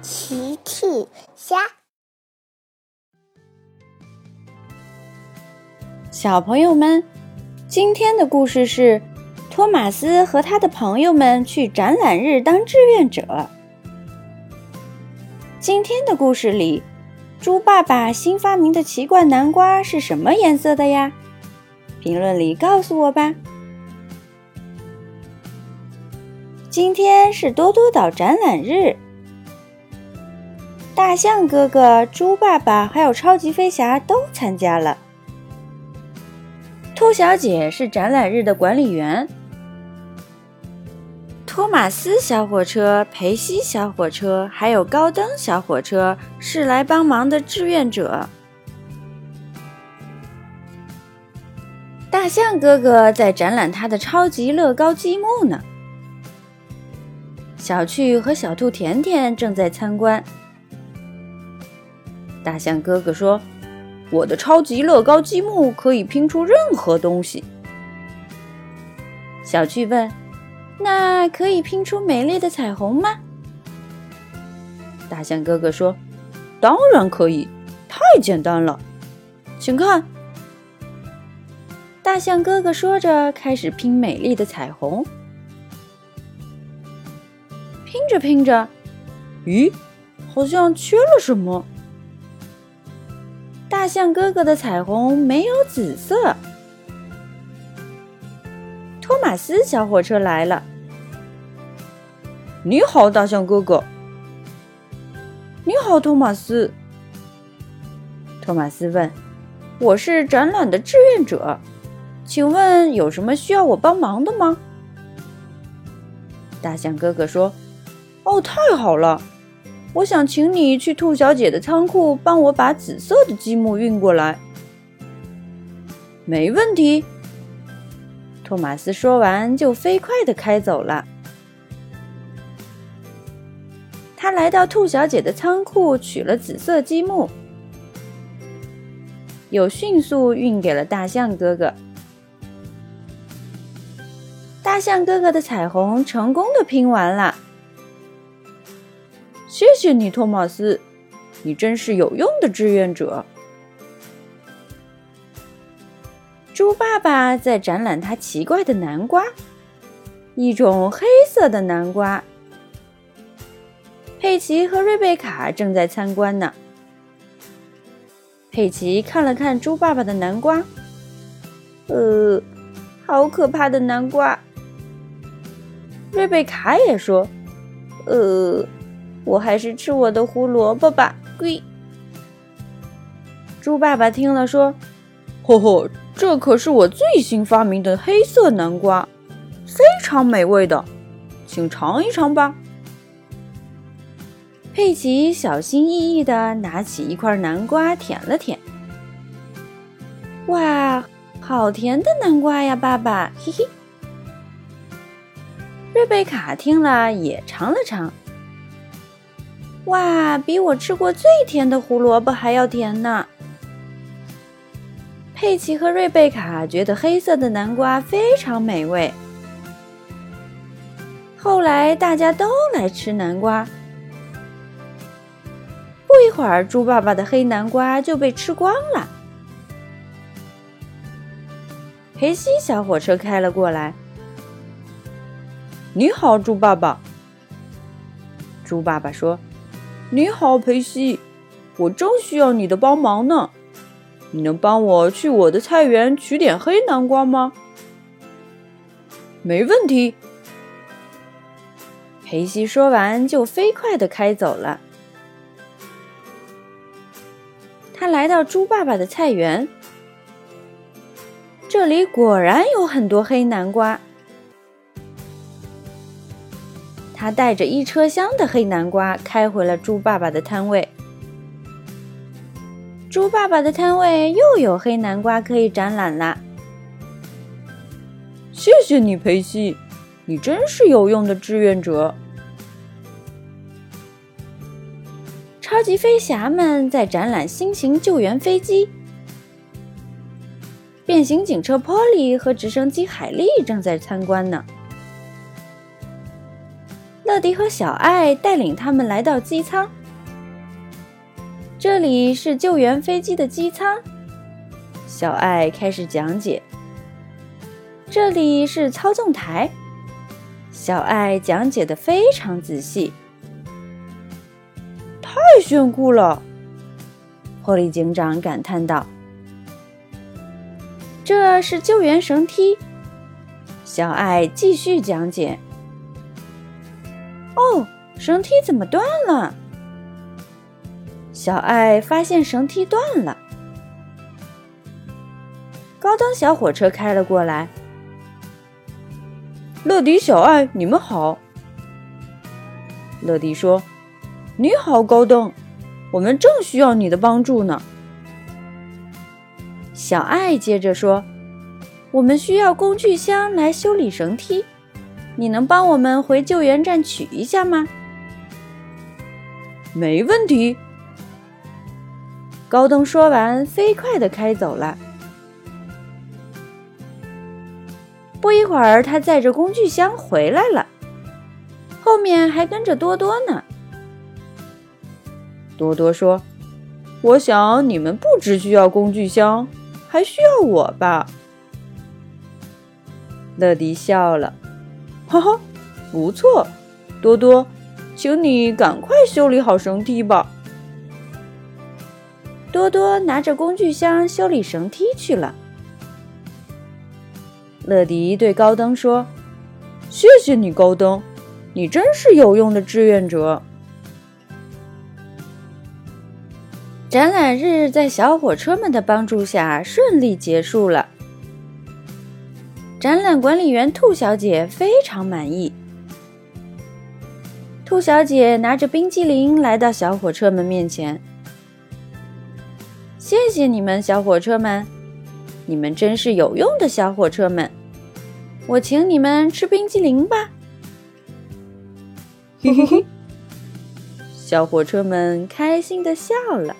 奇趣虾，小朋友们，今天的故事是托马斯和他的朋友们去展览日当志愿者。今天的故事里，猪爸爸新发明的奇怪南瓜是什么颜色的呀？评论里告诉我吧。今天是多多岛展览日。大象哥哥、猪爸爸还有超级飞侠都参加了。兔小姐是展览日的管理员。托马斯小火车、培西小火车还有高登小火车是来帮忙的志愿者。大象哥哥在展览他的超级乐高积木呢。小趣和小兔甜甜正在参观。大象哥哥说：“我的超级乐高积木可以拼出任何东西。”小趣问：“那可以拼出美丽的彩虹吗？”大象哥哥说：“当然可以，太简单了，请看。”大象哥哥说着，开始拼美丽的彩虹。拼着拼着，咦，好像缺了什么。大象哥哥的彩虹没有紫色。托马斯小火车来了。你好，大象哥哥。你好，托马斯。托马斯问：“我是展览的志愿者，请问有什么需要我帮忙的吗？”大象哥哥说：“哦，太好了。”我想请你去兔小姐的仓库，帮我把紫色的积木运过来。没问题。托马斯说完，就飞快的开走了。他来到兔小姐的仓库，取了紫色积木，又迅速运给了大象哥哥。大象哥哥的彩虹成功的拼完了。谢你，托马斯，你真是有用的志愿者。猪爸爸在展览他奇怪的南瓜，一种黑色的南瓜。佩奇和瑞贝卡正在参观呢。佩奇看了看猪爸爸的南瓜，呃，好可怕的南瓜。瑞贝卡也说，呃。我还是吃我的胡萝卜吧。龟猪爸爸听了说：“吼吼，这可是我最新发明的黑色南瓜，非常美味的，请尝一尝吧。”佩奇小心翼翼的拿起一块南瓜舔了舔，哇，好甜的南瓜呀，爸爸！嘿嘿。瑞贝卡听了也尝了尝。哇，比我吃过最甜的胡萝卜还要甜呢！佩奇和瑞贝卡觉得黑色的南瓜非常美味。后来大家都来吃南瓜，不一会儿，猪爸爸的黑南瓜就被吃光了。裴西小火车开了过来。你好，猪爸爸。猪爸爸说。你好，裴西，我正需要你的帮忙呢。你能帮我去我的菜园取点黑南瓜吗？没问题。裴西说完，就飞快的开走了。他来到猪爸爸的菜园，这里果然有很多黑南瓜。他带着一车厢的黑南瓜开回了猪爸爸的摊位。猪爸爸的摊位又有黑南瓜可以展览啦！谢谢你，裴西，你真是有用的志愿者。超级飞侠们在展览新型救援飞机，变形警车 Polly 和直升机海莉正在参观呢。迪和小爱带领他们来到机舱。这里是救援飞机的机舱。小爱开始讲解。这里是操纵台。小爱讲解的非常仔细。太炫酷了！霍利警长感叹道。这是救援绳梯。小爱继续讲解。哦，绳梯怎么断了？小爱发现绳梯断了。高登小火车开了过来。乐迪、小爱，你们好。乐迪说：“你好，高登，我们正需要你的帮助呢。”小爱接着说：“我们需要工具箱来修理绳梯，你能帮我们回救援站取一下吗？”“没问题。”高登说完，飞快的开走了。不一会儿，他载着工具箱回来了，后面还跟着多多呢。多多说：“我想你们不只需要工具箱，还需要我吧？”乐迪笑了：“哈哈，不错，多多，请你赶快修理好绳梯吧。”多多拿着工具箱修理绳梯去了。乐迪对高登说：“谢谢你，高登，你真是有用的志愿者。”展览日在小火车们的帮助下顺利结束了。展览管理员兔小姐非常满意。兔小姐拿着冰激凌来到小火车们面前。谢谢你们，小火车们，你们真是有用的小火车们。我请你们吃冰激凌吧。嘿嘿嘿，小火车们开心的笑了。